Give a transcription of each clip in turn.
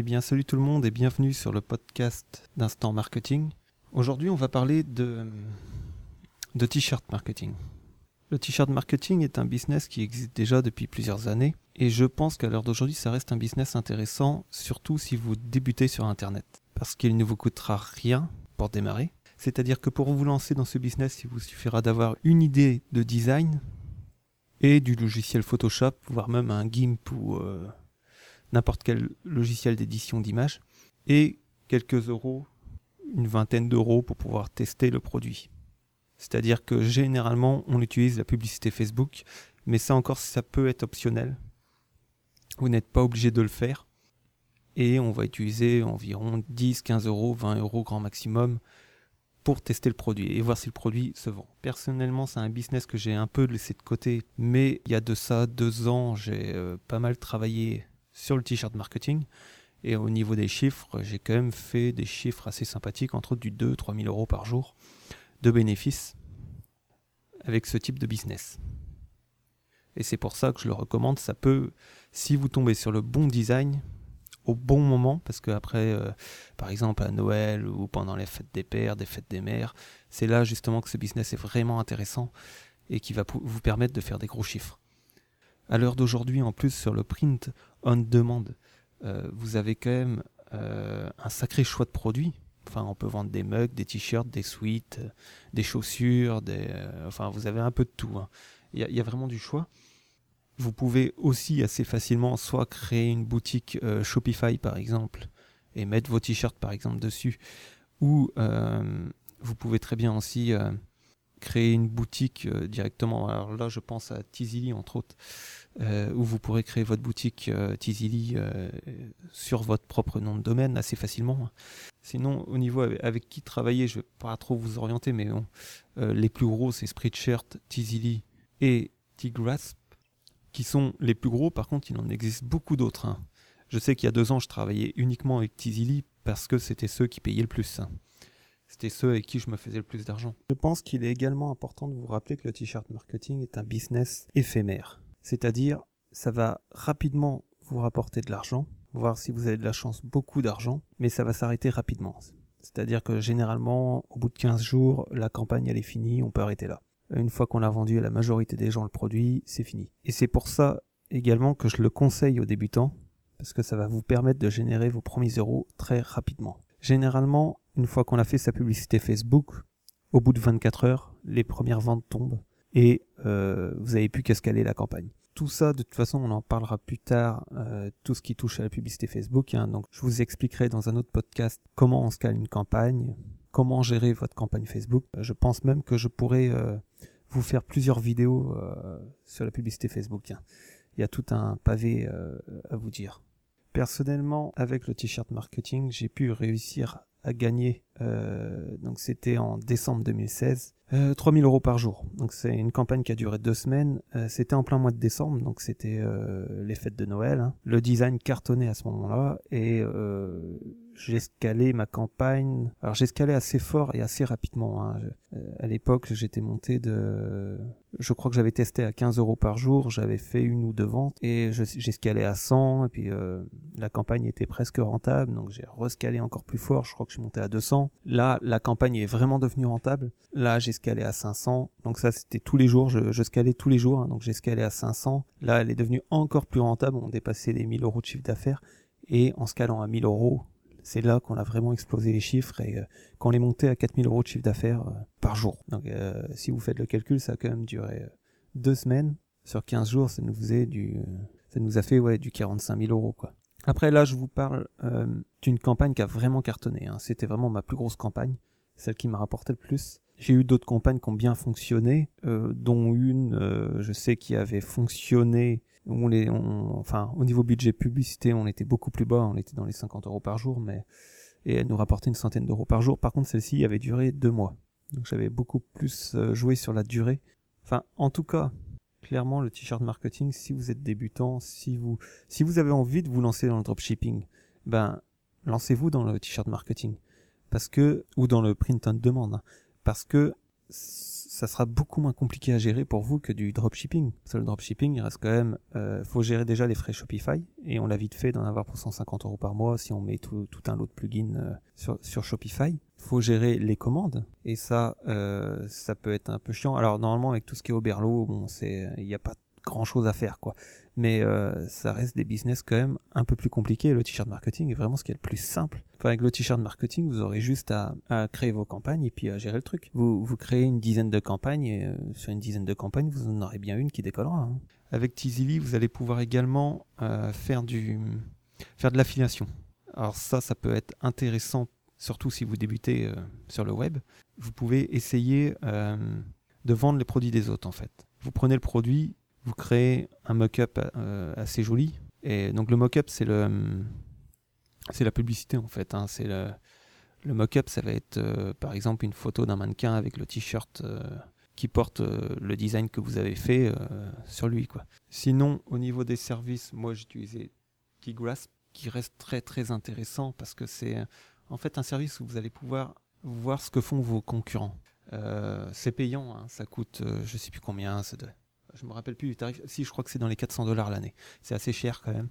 Eh bien, salut tout le monde et bienvenue sur le podcast d'Instant Marketing. Aujourd'hui, on va parler de, de t-shirt marketing. Le t-shirt marketing est un business qui existe déjà depuis plusieurs années et je pense qu'à l'heure d'aujourd'hui, ça reste un business intéressant, surtout si vous débutez sur Internet. Parce qu'il ne vous coûtera rien pour démarrer. C'est-à-dire que pour vous lancer dans ce business, il vous suffira d'avoir une idée de design et du logiciel Photoshop, voire même un GIMP ou euh, n'importe quel logiciel d'édition d'images, et quelques euros, une vingtaine d'euros pour pouvoir tester le produit. C'est-à-dire que généralement, on utilise la publicité Facebook, mais ça encore, ça peut être optionnel. Vous n'êtes pas obligé de le faire. Et on va utiliser environ 10, 15 euros, 20 euros grand maximum pour tester le produit et voir si le produit se vend. Personnellement, c'est un business que j'ai un peu laissé de côté, mais il y a de ça deux ans, j'ai euh, pas mal travaillé sur le t-shirt marketing. Et au niveau des chiffres, j'ai quand même fait des chiffres assez sympathiques, entre autres du 2-3 000 euros par jour de bénéfices avec ce type de business. Et c'est pour ça que je le recommande. Ça peut, si vous tombez sur le bon design, au bon moment, parce qu'après, euh, par exemple à Noël ou pendant les fêtes des pères, des fêtes des mères, c'est là justement que ce business est vraiment intéressant et qui va vous permettre de faire des gros chiffres. À l'heure d'aujourd'hui, en plus, sur le print on demand, euh, vous avez quand même euh, un sacré choix de produits. Enfin, on peut vendre des mugs, des t-shirts, des suites, euh, des chaussures, enfin, vous avez un peu de tout. Hein. Il y, a vraiment du choix. Vous pouvez aussi assez facilement soit créer une boutique Shopify par exemple et mettre vos t-shirts par exemple dessus, ou vous pouvez très bien aussi créer une boutique directement. Alors là, je pense à Tizili entre autres, euh, où vous pourrez créer votre boutique euh, Tizili euh, sur votre propre nom de domaine assez facilement. Sinon, au niveau avec, qui travailler, je ne vais pas trop vous orienter, mais les plus gros, c'est Spreadshirt, Tizili et Tigrasp, qui sont les plus gros. Par contre, il en existe beaucoup d'autres. Hein. Je sais qu'il y a deux ans, je travaillais uniquement avec Tizili parce que c'était ceux qui payaient le plus. Hein. C'était ceux avec qui je me faisais le plus d'argent. Je pense qu'il est également important de vous rappeler que le t-shirt marketing est un business éphémère. C'est-à-dire, ça va rapidement vous rapporter de l'argent, voir si vous avez de la chance, beaucoup d'argent, mais ça va s'arrêter rapidement. C'est-à-dire que généralement, au bout de 15 jours, la campagne elle est finie, on peut arrêter là. Une fois qu'on a vendu à la majorité des gens le produit, c'est fini. Et c'est pour ça également que je le conseille aux débutants, parce que ça va vous permettre de générer vos premiers euros très rapidement. Généralement, une fois qu'on a fait sa publicité Facebook, au bout de 24 heures, les premières ventes tombent et euh, vous avez pu qu'escaler la campagne. Tout ça, de toute façon, on en parlera plus tard, euh, tout ce qui touche à la publicité Facebook. Hein. donc, je vous expliquerai dans un autre podcast comment on scale une campagne, comment gérer votre campagne Facebook. Je pense même que je pourrais euh, vous faire plusieurs vidéos sur la publicité Facebook. Hein. Il y a tout un pavé à vous dire. Personnellement, avec le t-shirt marketing, j'ai pu réussir à gagner, donc c'était en décembre 2016, euh, 3000 euros par jour. Donc c'est une campagne qui a duré deux semaines. Euh, c'était en plein mois de décembre, donc c'était euh, les fêtes de Noël. Hein. Le design cartonnait à ce moment-là et euh, j'ai escalé ma campagne. Alors j'ai escalé assez fort et assez rapidement. Hein. Euh, à l'époque, j'étais monté de... Je crois que j'avais testé à 15 euros par jour. J'avais fait une ou deux ventes et j'ai escalé à 100. Et puis euh, la campagne était presque rentable. Donc j'ai rescalé encore plus fort. Je crois que je suis monté à 200. Là, la campagne est vraiment devenue rentable. Là, j'ai escalé à 500. Donc ça, c'était tous les jours. Je, je scalais tous les jours. Hein. Donc j'ai escalé à 500. Là, elle est devenue encore plus rentable. On dépassait les 1000 euros de chiffre d'affaires. Et en scalant à 1000 euros, c'est là qu'on a vraiment explosé les chiffres et euh, qu'on est monté à 4000 euros de chiffre d'affaires euh, par jour. Donc euh, si vous faites le calcul, ça a quand même duré deux semaines. Sur 15 jours, ça nous faisait du, ça nous a fait ouais, du 45 000 euros quoi. Après là, je vous parle d'une campagne qui a vraiment cartonné. Hein. C'était vraiment ma plus grosse campagne, celle qui m'a rapporté le plus. J'ai eu d'autres campagnes qui ont bien fonctionné, dont une, je sais, qui avait fonctionné au niveau budget publicité, on était beaucoup plus bas, on était dans les 50 euros par jour, mais et elle nous rapportait une centaine d'euros par jour. Par contre, celle-ci avait duré deux mois, donc j'avais beaucoup plus euh, joué sur la durée. Enfin, en tout cas, clairement, le t-shirt marketing, si vous êtes débutant, si vous, avez envie de vous lancer dans le dropshipping, ben, lancez-vous dans le t-shirt marketing, parce que ou dans le print on demand, hein. parce que ça sera beaucoup moins compliqué à gérer pour vous que du dropshipping. Parce que le dropshipping, il reste quand même, euh, faut gérer déjà les frais Shopify et on l'a vite fait d'en avoir pour 150 euros par mois si on met tout, tout un lot de plugins euh, sur, sur Shopify. Faut gérer les commandes et ça, euh, ça peut être un peu chiant. Alors normalement avec tout ce qui est Oberlo, bon, c'est, il n'y a pas grand chose à faire quoi. Mais euh, ça reste des business quand même un peu plus compliqués. Le t-shirt marketing est vraiment ce qui est le plus simple. Enfin, avec le t-shirt marketing, vous aurez juste à, créer vos campagnes et puis à gérer le truc. Vous, vous créez une dizaine de campagnes et euh, sur une dizaine de campagnes, vous en aurez bien une qui décollera. Hein. Avec Teasily, vous allez pouvoir également euh, faire du faire de l'affiliation. Alors ça, ça peut être intéressant, surtout si vous débutez sur le web. Vous pouvez essayer de vendre les produits des autres en fait. Vous prenez le produit, vous créez un mock-up euh, assez joli. Et donc le mock-up, c'est le, c'est la publicité en fait. Hein. C'est le, mock-up, ça va être euh, par exemple une photo d'un mannequin avec le t-shirt euh, qui porte euh, le design que vous avez fait euh, sur lui. Quoi. Sinon, au niveau des services, moi j'utilisais T-Grasp qui reste très très intéressant parce que c'est en fait un service où vous allez pouvoir voir ce que font vos concurrents. Euh, c'est payant, hein, ça coûte euh, je sais plus combien, ça doit je me rappelle plus du tarif. Si, je crois que c'est dans les 400 dollars l'année. C'est assez cher quand même.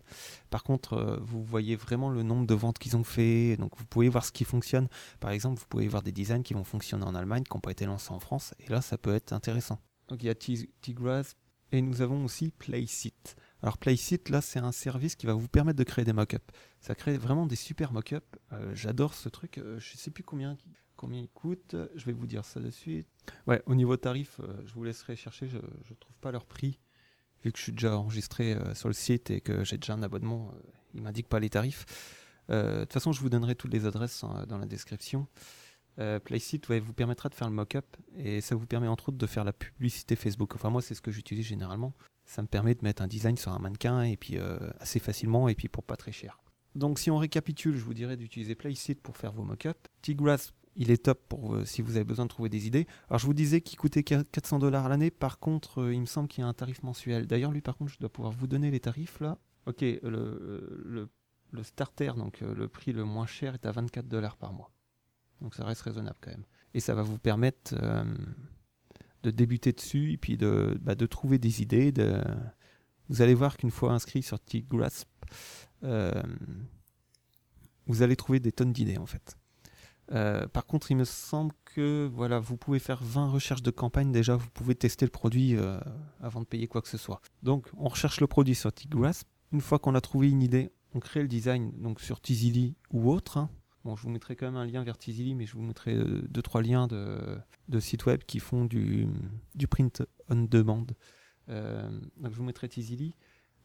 Par contre, euh, vous voyez vraiment le nombre de ventes qu'ils ont fait. Donc, vous pouvez voir ce qui fonctionne. Par exemple, vous pouvez voir des designs qui vont fonctionner en Allemagne, qui n'ont pas été lancés en France. Et là, ça peut être intéressant. Donc, il y a Tigras et nous avons aussi Playsit. Alors, Playsit, là, c'est un service qui va vous permettre de créer des mock-ups. Ça crée vraiment des super mock-ups. Euh, J'adore ce truc. Euh, je sais plus combien combien il coûte. Je vais vous dire ça de suite. Ouais, au niveau tarif, euh, je vous laisserai chercher. Je ne trouve pas leur prix. Vu que je suis déjà enregistré euh, sur le site et que j'ai déjà un abonnement, euh, il m'indique pas les tarifs. Euh, De toute façon, je vous donnerai toutes les adresses hein, dans la description. Euh, Playsit ouais, vous permettra de faire le mock-up et ça vous permet entre autres de faire la publicité Facebook. Enfin, moi, c'est ce que j'utilise généralement. Ça me permet de mettre un design sur un mannequin et puis assez facilement et puis pour pas très cher. Donc, si on récapitule, je vous dirais d'utiliser Playsit pour faire vos mock-ups. Tigras il est top pour euh, si vous avez besoin de trouver des idées. Alors je vous disais qu'il coûtait 400 dollars l'année. Par contre, euh, il me semble qu'il y a un tarif mensuel. D'ailleurs, lui, par contre, je dois pouvoir vous donner les tarifs là. Ok, le, le starter, donc euh, le prix le moins cher, est à 24 dollars par mois. Donc ça reste raisonnable quand même. Et ça va vous permettre euh, de débuter dessus et puis de, bah, trouver des idées. Vous allez voir qu'une fois inscrit sur T-Grasp, euh, vous allez trouver des tonnes d'idées en fait. Euh, par contre, il me semble que voilà, vous pouvez faire 20 recherches de campagne déjà, vous pouvez tester le produit euh, avant de payer quoi que ce soit. Donc, on recherche le produit sur T-Grasp. Une fois qu'on a trouvé une idée, on crée le design donc sur Tizily ou autre. hein. Bon, je vous mettrai quand même un lien vers Tizily, mais je vous mettrai euh, deux trois liens de, sites web qui font du, du print on demand. Euh, donc, je vous mettrai Tizily.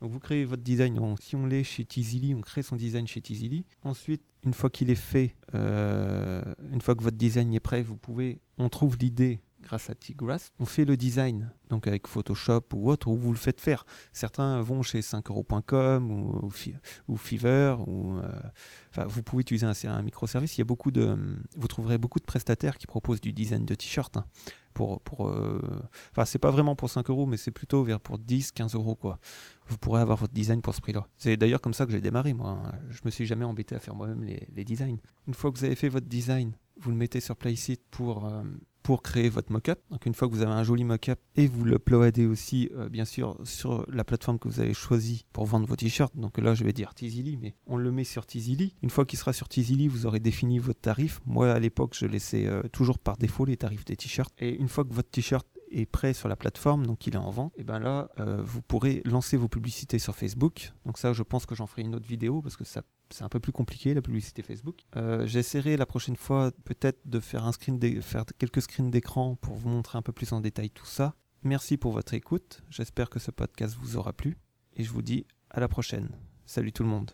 Donc vous créez votre design. Si on l'est chez Tizily, on crée son design chez Tizily. Ensuite, une fois qu'il est fait, euh, une fois que votre design est prêt, vous pouvez, on trouve l'idée grâce à T-Grasp. On fait le design, donc avec Photoshop ou autre, ou vous le faites faire. Certains vont chez 5euros.com ou, ou, Fi- ou Fiverr, ou, euh, vous pouvez utiliser un, un microservice. Il y a beaucoup de, vous trouverez beaucoup de prestataires qui proposent du design de t-shirt. hein, pour, pour, euh, enfin, c'est pas vraiment pour 5 euros, mais c'est plutôt vers pour 10, 15 euros, quoi. Vous pourrez avoir votre design pour ce prix-là. C'est d'ailleurs comme ça que j'ai démarré, moi. hein. Je me suis jamais embêté à faire moi-même les, les designs. Une fois que vous avez fait votre design, vous le mettez sur pour, euh, pour créer votre mock-up. Donc une fois que vous avez un joli mock-up et vous le uploadez aussi, euh, bien sûr, sur la plateforme que vous avez choisie pour vendre vos t-shirts. Donc là, je vais dire Tizily, mais on le met sur Tizily. Une fois qu'il sera sur Tizily, vous aurez défini votre tarif. Moi, à l'époque, je laissais euh, toujours par défaut les tarifs des t-shirts. Et une fois que votre t-shirt est prêt sur la plateforme, donc il est en vente, et ben là, euh, vous pourrez lancer vos publicités sur Facebook. Donc ça, je pense que j'en ferai une autre vidéo parce que ça c'est un peu plus compliqué la publicité Facebook. Euh, J'essaierai la prochaine fois peut-être de faire un screen, d'é- faire quelques screens d'écran pour vous montrer un peu plus en détail tout ça. Merci pour votre écoute. J'espère que ce podcast vous aura plu et je vous dis à la prochaine. Salut tout le monde.